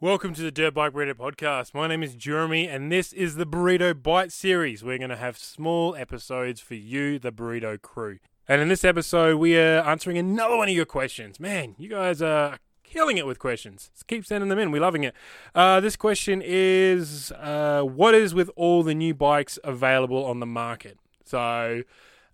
Welcome to the Dirt Bike Burrito Podcast. My name is Jeremy, and this is the Burrito Bite series. We're going to have small episodes for you, the Burrito crew. And in this episode, we are answering another one of your questions. Man, you guys are killing it with questions. Just keep sending them in. We're loving it. Uh, this question is uh, What is with all the new bikes available on the market? So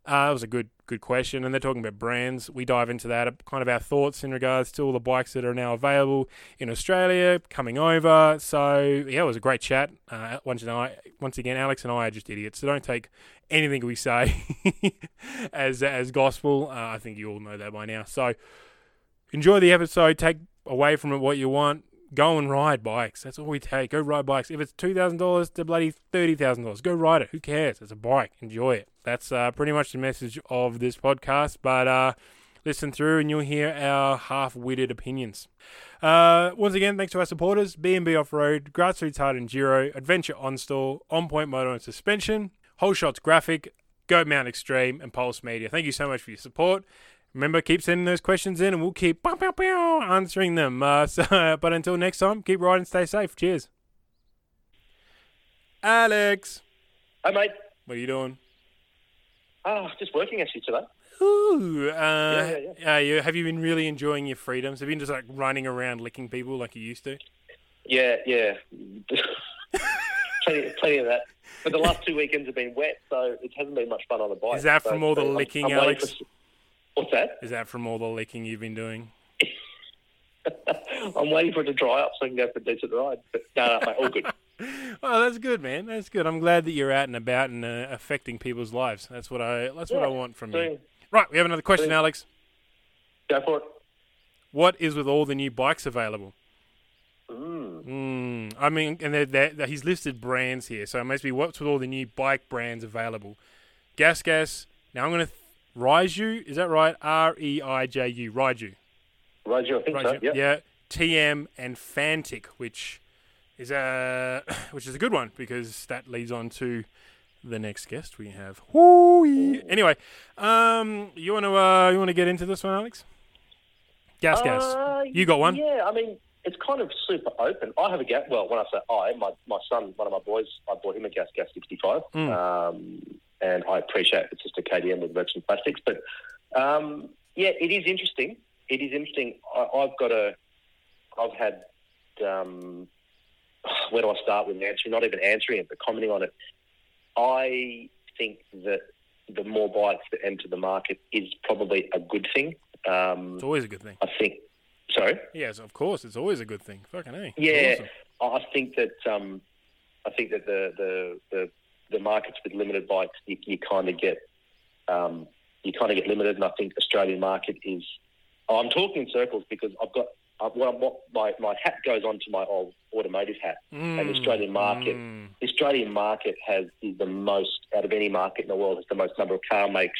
uh, that was a good good question. And they're talking about brands. We dive into that, kind of our thoughts in regards to all the bikes that are now available in Australia, coming over. So yeah, it was a great chat. Uh, once, and I, once again, Alex and I are just idiots, so don't take anything we say as as gospel. Uh, I think you all know that by now. So enjoy the episode. Take away from it what you want. Go and ride bikes. That's all we take. Go ride bikes. If it's two thousand dollars to bloody thirty thousand dollars, go ride it. Who cares? It's a bike. Enjoy it. That's uh, pretty much the message of this podcast. But uh, listen through, and you'll hear our half-witted opinions. Uh, once again, thanks to our supporters: B&B Off Road, Grassroots Hard Enduro, Adventure OnStall, On Point Motor and Suspension, Whole Shots Graphic, Goat Mount Extreme, and Pulse Media. Thank you so much for your support. Remember, keep sending those questions in, and we'll keep bow, bow, bow, answering them. Uh, so, but until next time, keep riding, stay safe. Cheers. Alex, Hi, mate. what are you doing? Ah, just working actually today. Ooh, uh, yeah, yeah. you, have you been really enjoying your freedoms? Have you been just like running around licking people like you used to? Yeah, yeah. plenty, plenty of that. But the last two weekends have been wet, so it hasn't been much fun on the bike. Is that So- from all the so I'm- licking, I'm waiting Alex? What's that? Is that from all the licking you've been doing? I'm waiting for it to dry up so I can go for a decent ride. But no, no, mate, all good. Well, that's good, man. That's good. I'm glad that you're out and about and uh, affecting people's lives. That's what I. That's what I want from you. Right, we have another question, Alex. Go for it. What is with all the new bikes available? Mm. Mm, I mean, and they're, they're, they're- he's listed brands here, so it must be what's with all the new bike brands available. Gas Gas. Now I'm going to th- Rieju. Is that right? R E I J U. Rieju. Roger, I think so. Yep. Yeah. TM and Fantic, which is a which is a good one because that leads on to the next guest we have. Woo-wee. Anyway, um, you want to uh, you want to get into this one, Alex? Gas Gas. Uh, You got one? Yeah, I mean, it's kind of super open. I have a gas. Well, when I say I, my my son, one of my boys, I bought him a gas gas 65, Mm. um, and I appreciate it's just a KTM with virgin plastics. But um, yeah, it is interesting. It is interesting. I, I've got a. I've had. Um, where do I start with answering? Not even answering it, but commenting on it. I think that the more bikes that enter the market is probably a good thing. Um, It's always a good thing. I think. Sorry. Yes, of course. It's always a good thing. Fucking a. Yeah, awesome. I think that um, I think that the the, the, the markets with limited bikes, you, you kind of get um, you kind of get limited, and I think Australian market is. Oh, I'm talking in circles because I've got what, what my my hat goes on to my old automotive hat. and the Australian market Mm. The Australian market has is the most out of any market in the world has the most number of car makes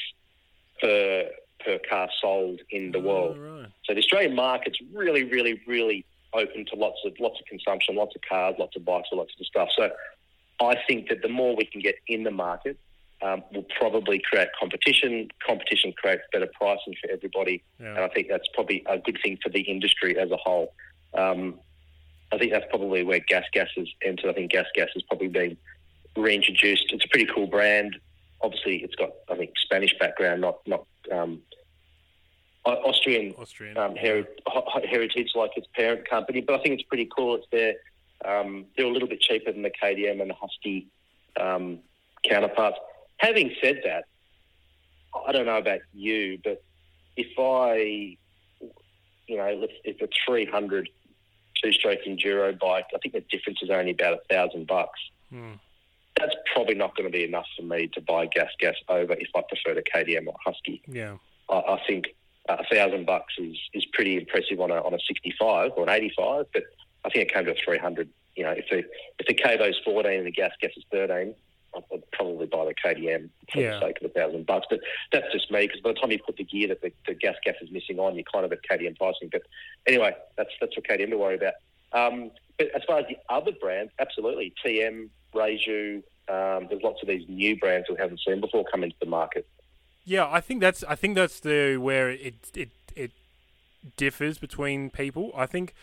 per per car sold in the world. Oh, right. So the Australian market's really, really, really open to lots of lots of consumption, lots of cars, lots of bikes, lots of stuff. So I think that the more we can get in the market, um, will probably create competition. Competition creates better pricing for everybody, and I think that's probably a good thing for the industry as a whole. Um, I think that's probably where Gas Gas has entered. I think Gas Gas has probably been reintroduced. It's a pretty cool brand. Obviously, it's got I think Spanish background, not not um, Austrian Austrian. um, heri- heritage like its parent company. But I think it's pretty cool. It's there. Um, they're a little bit cheaper than the KTM and the Husky um, counterparts. Having said that, I don't know about you, but if I, you know, let's- if a 300 two-stroke enduro bike, I think the difference is only about a thousand bucks. Mm. That's probably not going to be enough for me to buy gas gas over if I prefer the KTM or Husky. Yeah. I, I think a thousand bucks is, is pretty impressive on a on a sixty five or an eighty five, but I think it came to three hundred. You know, if the if the Cavo's fourteen and the gas gas is thirteen, I'd I'd probably buy the KTM for Yeah. the sake of a thousand bucks. But that's just me because by the time you put the gear that the, the gas gas is missing on, you're kind of at KTM pricing. But anyway, that's that's for KTM to worry about. Um, but as far as the other brands, absolutely TM, Rieju. Um, there's lots of these new brands we haven't seen before come into the market. Yeah, I think that's I think that's the where it it it differs between people. I think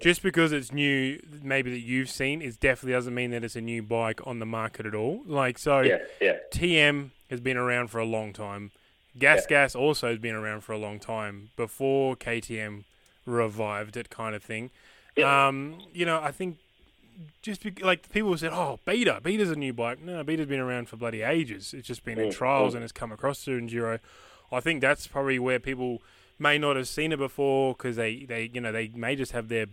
just because it's new, maybe that you've seen, it definitely doesn't mean that it's a new bike on the market at all. Like so, Yeah, yeah, TM has been around for a long time. Gas Gas also has been around for a long time before KTM revived it, kind of thing. Yeah. Um, you know, I think just be, like people said, "Oh, Beta, Beta's a new bike." No, Beta's been around for bloody ages. It's just been in Mm, trials mm. and it's come across to enduro. I think that's probably where people may not have seen it before because they, they, you know, they may just have their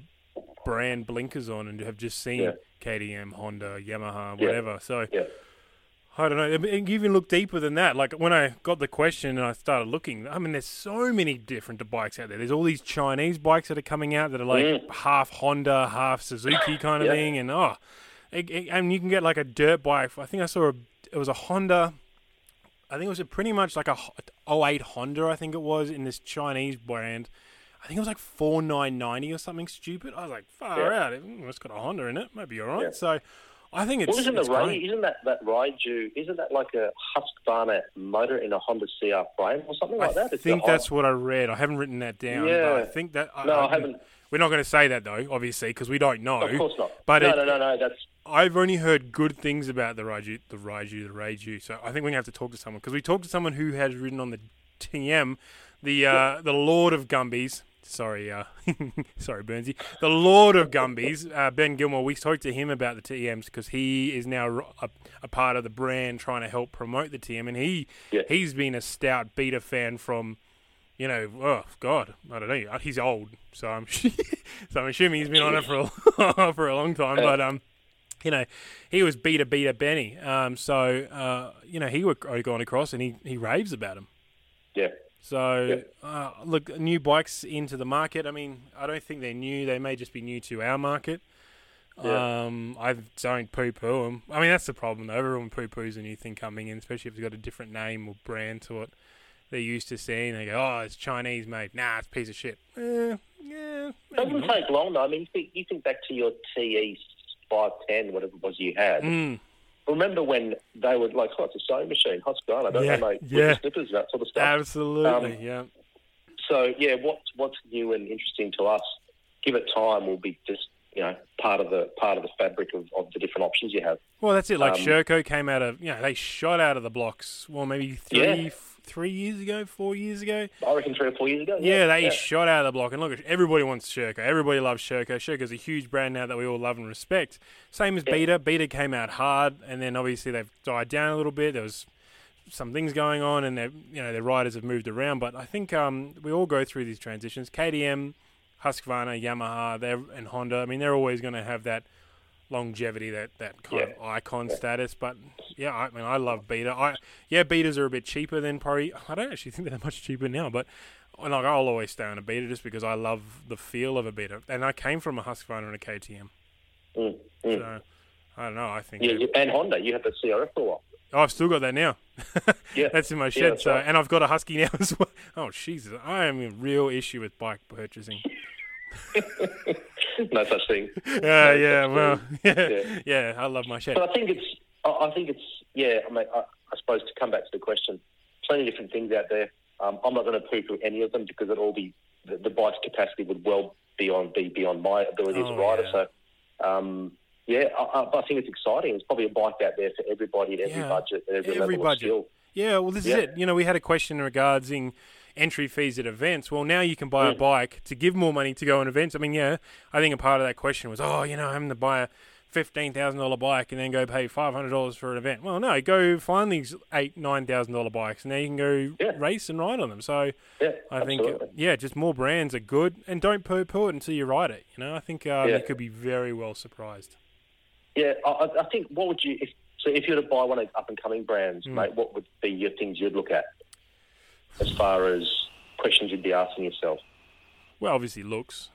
brand blinkers on and have just seen Yeah. KTM, Honda, Yamaha, Yeah. whatever. So yeah. I don't know. Mean, even look deeper than that. Like when I got the question and I started looking, I mean, there's so many different bikes out there. There's all these Chinese bikes that are coming out that are like Mm. half Honda, half Suzuki kind of Yeah. thing, and oh, it, it- and you can get like a dirt bike. I think I saw a, it was a Honda. I think it was a pretty much like a 08 Honda. I think it was in this Chinese brand. I think it was like four nine ninety or something stupid. I was like, far Yeah. out. Mm, It's got a Honda in it. Might be all right. Yeah. So I think it's. Well, isn't the it's Rai, great. isn't that that Rieju? Isn't that like a Husqvarna motor in a Honda CR frame or something like I that? I think that's what I read. I haven't written that down. But I think that. I, No, I haven't. We're not going to say that though, obviously, because we don't know. Of course not. But no, it- no, no, no. That's I've only heard good things about the Rieju, the Rieju, the Rieju. So I think we're going to have to talk to someone because we talked to someone who has ridden on the TM, the uh, the Lord of Gumbies. Sorry, uh, sorry, Burnsy. The Lord of Gumbies, uh, Ben Gilmore. We spoke to him about the TMs because he is now a, a part of the brand trying to help promote the TM, and he Yeah. he's been a stout beta fan from you know, oh God, I don't know. He's old, so I'm so I'm assuming he's been on it for a, for a long time. But um, you know, he was beta beta Benny. Um, so uh, you know, he would going across and he he raves about him. yeah. So uh, look, new bikes into the market. I mean, I don't think they're new. They may just be new to our market. Yeah. Um, I don't poo-poo them. I mean, that's the problem though. Everyone poo-poos a new thing coming in, especially if it's got a different name or brand to what they're used to seeing. They go, "Oh, it's Chinese made." Nah, it's a piece of shit. Eh, yeah, doesn't not. take long though. I mean, you think, you think back to your TE five ten, whatever it was you had. Mm, Remember when they were like, "Oh, it's a sewing machine, Husqvarna, don't Yeah, they make yeah. slippers and that sort of stuff?" absolutely, Um, yeah. So yeah, what's what's new and interesting to us? Give it time. Will be just you know part of the part of the fabric of, of the different options you have. Well, that's it. Like um, Sherco came out of, you know, they shot out of the blocks. Well, maybe three, Yeah. Three years ago, four years ago. I reckon three or four years ago. Yeah, they yeah. shot out of the block. And look, everybody wants Sherco. Everybody loves Sherco. Sherco's a huge brand now that we all love and respect. Same as Yeah. Beta. Beta came out hard, and then obviously they've died down a little bit. There was some things going on, and their you know their riders have moved around. But I think um, we all go through these transitions. KTM, Husqvarna, Yamaha, they're, and Honda. I mean, they're always going to have that longevity, that that kind of icon status. But yeah, I mean, I love Beta. I yeah, Betas are a bit cheaper than probably. I don't actually think they're much cheaper now, but. and Like I'll always stay on a beta just because I love the feel of a beta, and I came from a Husqvarna and a KTM, Mm, mm. so I don't know. I think Yeah, they're- and Honda, you had the CRF for a while. Oh, I've still got that now. Yeah. that's in my shed. that's so, right. and I've got a husky now as well. Oh, Jesus, I am in real issue with bike purchasing. no such thing. Yeah, yeah, well, yeah, Yeah. yeah, I love my shape. But I think it's. I think it's. Yeah. I mean, I, I suppose to come back to the question, plenty of different things out there. Um, I'm not going to poo-poo any of them because it all be the, the bike's capacity would well beyond be beyond my ability as Oh, a rider. yeah. So, um, yeah, I, I, I think it's exciting. It's probably a bike out there for everybody at every Yeah. budget, at every, Every level budget. of skill. Yeah, well, this Yeah. is it. You know, we had a question regarding entry fees at events. Well, now you can buy a Mm. bike to give more money to go on events. I mean, yeah, I think a part of that question was, oh, you know, I'm having to buy a fifteen thousand dollar bike and then go pay five hundred dollars for an event. Well, no, go find these eight nine thousand dollar bikes, and now you can go Yeah. race and ride on them. So Yeah, I think, absolutely. yeah, just more brands are good, and don't poo poo it until you ride it. You know, I think um, Yeah. you could be very well surprised. Yeah, I, I- I think what would you if so if you were to buy one of up and coming brands, Mm. mate? What would be your things you'd look at as far as questions you'd be asking yourself? Well, obviously looks.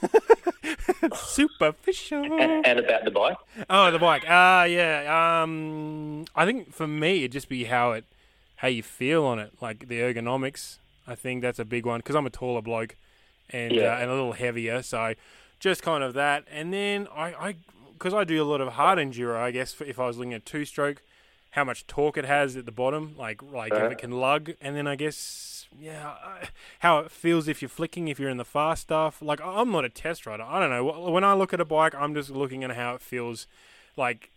Superficial. And, and about the bike? Oh, the bike. Ah, yeah. Um, I think for me, it'd just be how it, how you feel on it, like the ergonomics. I think that's a big one because I'm a taller bloke, and Yeah. uh, and a little heavier, so just kind of that. And then I, I, because I do a lot of hard enduro, I guess if I was looking at two stroke, how much torque it has at the bottom, like like Uh-huh. if it can lug, and then I guess yeah, I- how it feels if you're flicking, if you're in the fast stuff. Like I'm not a test rider. I don't know. When I look at a bike, I'm just looking at how it feels, like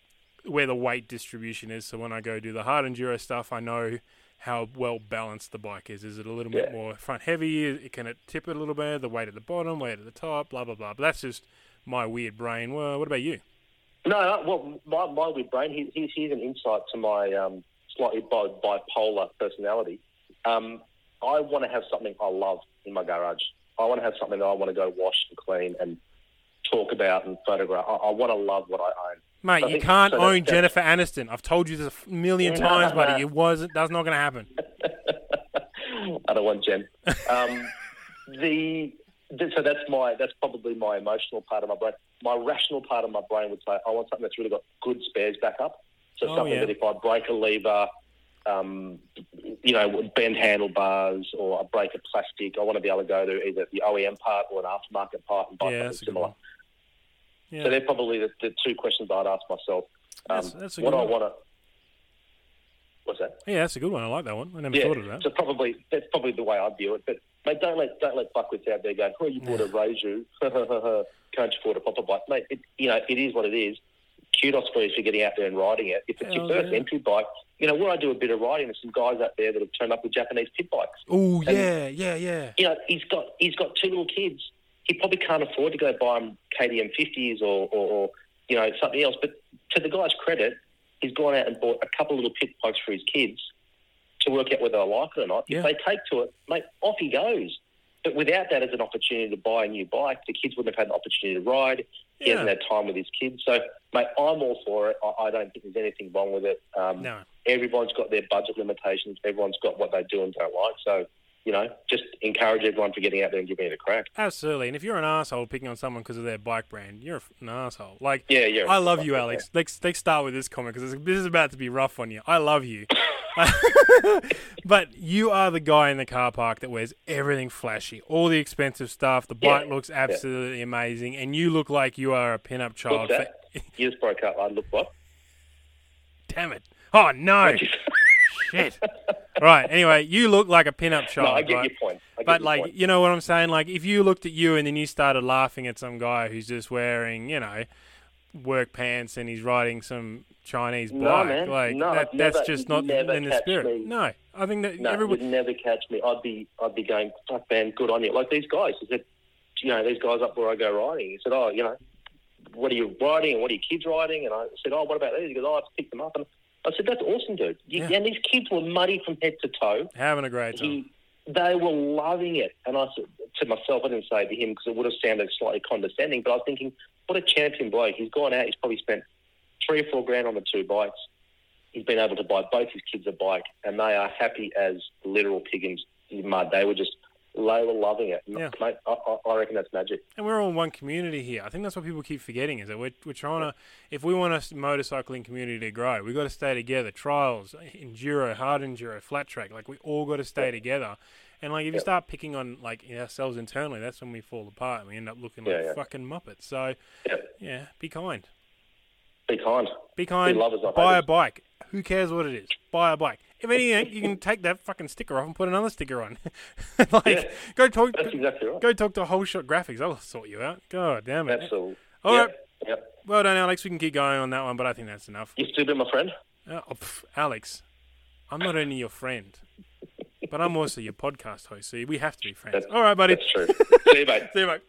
where the weight distribution is. So when I go do the hard enduro stuff, I know how well balanced the bike is. Is it a little bit more front heavy? It can it tip it a little bit? The weight at the bottom, weight at the top, blah blah blah. But that's just my weird brain. Well, what about you? No, no, well, my, my weird brain, he, here's, here's an insight to my um, slightly bi- bipolar personality. Um, I want to have something I love in my garage. I want to have something that I want to go wash and clean and talk about and photograph. I, I want to love what I own. Mate, I you think- can't so own Jennifer Aniston. I've told you this a million No, times, no. buddy. It wasn't. That's not going to happen. I don't want Jen. Um, the so that's my that's probably my emotional part of my brain. My rational part of my brain would say I want something that's really got good spares backup. So Oh, something yeah. that if I break a lever, um, you know, bend handlebars or I break a plastic, I want to be able to go to either the OEM part or an aftermarket part and buy Yeah, something that's a good similar. one. Yeah. So they're probably the, the two questions I'd ask myself. Um, That's- that's what good I want to. What's that? yeah, that's a good one. I like that one. I never Yeah, thought of that. so probably that's probably the way I view it. But mate, don't let don't let fuckwits out there going, "Oh, you bought a Rieju, can't you afford a proper bike?" Mate, it, you know it is what it is. Kudos for you for getting out there and riding it. If it's your first yeah. entry bike, you know where I do a bit of riding. There's some guys out there that have turned up with Japanese pit bikes. Oh yeah, yeah, yeah. You know, he's got he's got two little kids. He probably can't afford to go buy them KTM 50s or, or, or you know something else. But to the guy's credit, he's gone out and bought a couple of little pit bikes for his kids to work out whether they like it or not. Yeah. If they take to it, mate, off he goes. But without that as an opportunity to buy a new bike, the kids wouldn't have had the opportunity to ride. He Yeah. hasn't had time with his kids. So, mate, I'm all for it. I, I don't think there's anything wrong with it. Um, No. Everyone's got their budget limitations. Everyone's got what they do and don't like. So, you know, just encourage everyone for getting out there and giving it a crack. Absolutely. And if you're an asshole picking on someone because of their bike brand, you're an asshole. Like, Yeah, yeah. I love you, Alex. Let's, let's start with this comment because this is about to be rough on you. I love you. but you are the guy in the car park that wears everything flashy, all the expensive stuff. The bike Yeah, looks absolutely amazing, and you look like you are a pin-up child. For? You just broke up. I look what? damn it! Oh no! Shit! right. Anyway, you look like a pin-up child. no, I get right? your point. I But your like, point. you know what I'm saying? Like, if you looked at you and then you started laughing at some guy who's just wearing, you know, work pants and he's riding some Chinese No, bike, man. like No, that, I'd that's just not never in the spirit. me. No, I think that No, everyone. you'd never catch me. I'd be, I'd be going, fuck, man, good on you. Like these guys. He said, you know, these guys up where I go riding. He said, oh, you know, what are you riding and what are your kids riding? And I said, oh, what about these? He goes, oh, I have to pick them up. And I said, that's awesome, dude. You, Yeah. And these kids were muddy from head to toe. Having a great time. He, they were loving it. And I said to myself, I didn't say it to him because it would have sounded slightly condescending, but I was thinking, what a champion bloke. He's gone out, he's probably spent three or four grand on the two bikes. He's been able to buy both his kids a bike, and they are happy as literal piggins in mud. They were just, they were loving it. Yeah. Mate, I, I- reckon that's magic. And we're all one community here. I think that's what people keep forgetting is that we're, we're trying to, if we want a motorcycling community to grow, we've got to stay together. Trials, enduro, hard enduro, flat track, like we all got to stay together. And like if you Yeah. start picking on like ourselves internally, that's when we fall apart and we end up looking like Yeah, yeah. fucking muppets. So Yeah. yeah, be kind. Be kind. Be kind. lovers, not buy a bike. Who cares what it is? Buy a bike. If anything, you can take that fucking sticker off and put another sticker on. like, Yeah. go talk. That's exactly right. Go talk to Whole Shot Graphics. I'll sort you out. God damn it. Absolutely. All yep. right. Yep. Well done, Alex. We can keep going on that one, but I think that's enough. You still be my friend? Uh, oh, pff, Alex, I'm not only your friend, but I'm also your podcast host, so we have to be friends. That's- All right, buddy. That's true. See you, mate. See you, mate.